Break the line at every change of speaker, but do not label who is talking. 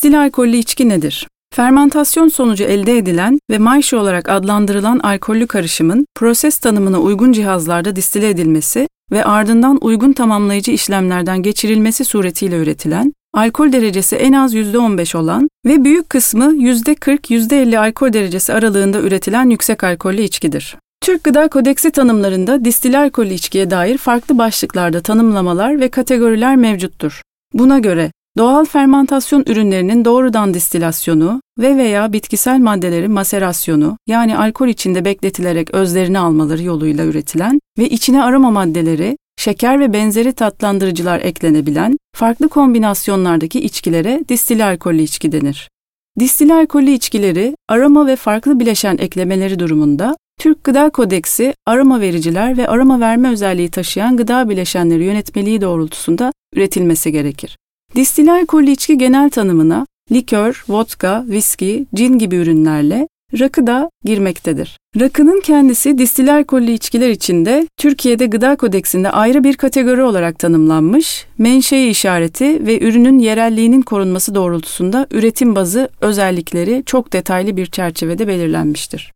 Distil alkollü içki nedir? Fermentasyon sonucu elde edilen ve mayşe olarak adlandırılan alkollü karışımın proses tanımına uygun cihazlarda distile edilmesi ve ardından uygun tamamlayıcı işlemlerden geçirilmesi suretiyle üretilen, alkol derecesi en az %15 olan ve büyük kısmı %40-%50 alkol derecesi aralığında üretilen yüksek alkollü içkidir. Türk Gıda Kodeksi tanımlarında distil alkollü içkiye dair farklı başlıklarda tanımlamalar ve kategoriler mevcuttur. Buna göre Doğal fermentasyon ürünlerinin doğrudan distilasyonu ve veya bitkisel maddelerin maserasyonu yani alkol içinde bekletilerek özlerini almaları yoluyla üretilen ve içine aroma maddeleri, şeker ve benzeri tatlandırıcılar eklenebilen farklı kombinasyonlardaki içkilere distil alkollü içki denir. Distil alkollü içkileri aroma ve farklı bileşen eklemeleri durumunda Türk Gıda Kodeksi aroma vericiler ve aroma verme özelliği taşıyan gıda bileşenleri yönetmeliği doğrultusunda üretilmesi gerekir. Distil alkollü içki genel tanımına likör, vodka, viski, cin gibi ürünlerle rakı da girmektedir. Rakının kendisi distil alkollü içkiler içinde Türkiye'de Gıda Kodeksinde ayrı bir kategori olarak tanımlanmış, menşei işareti ve ürünün yerelliğinin korunması doğrultusunda üretim bazı özellikleri çok detaylı bir çerçevede belirlenmiştir.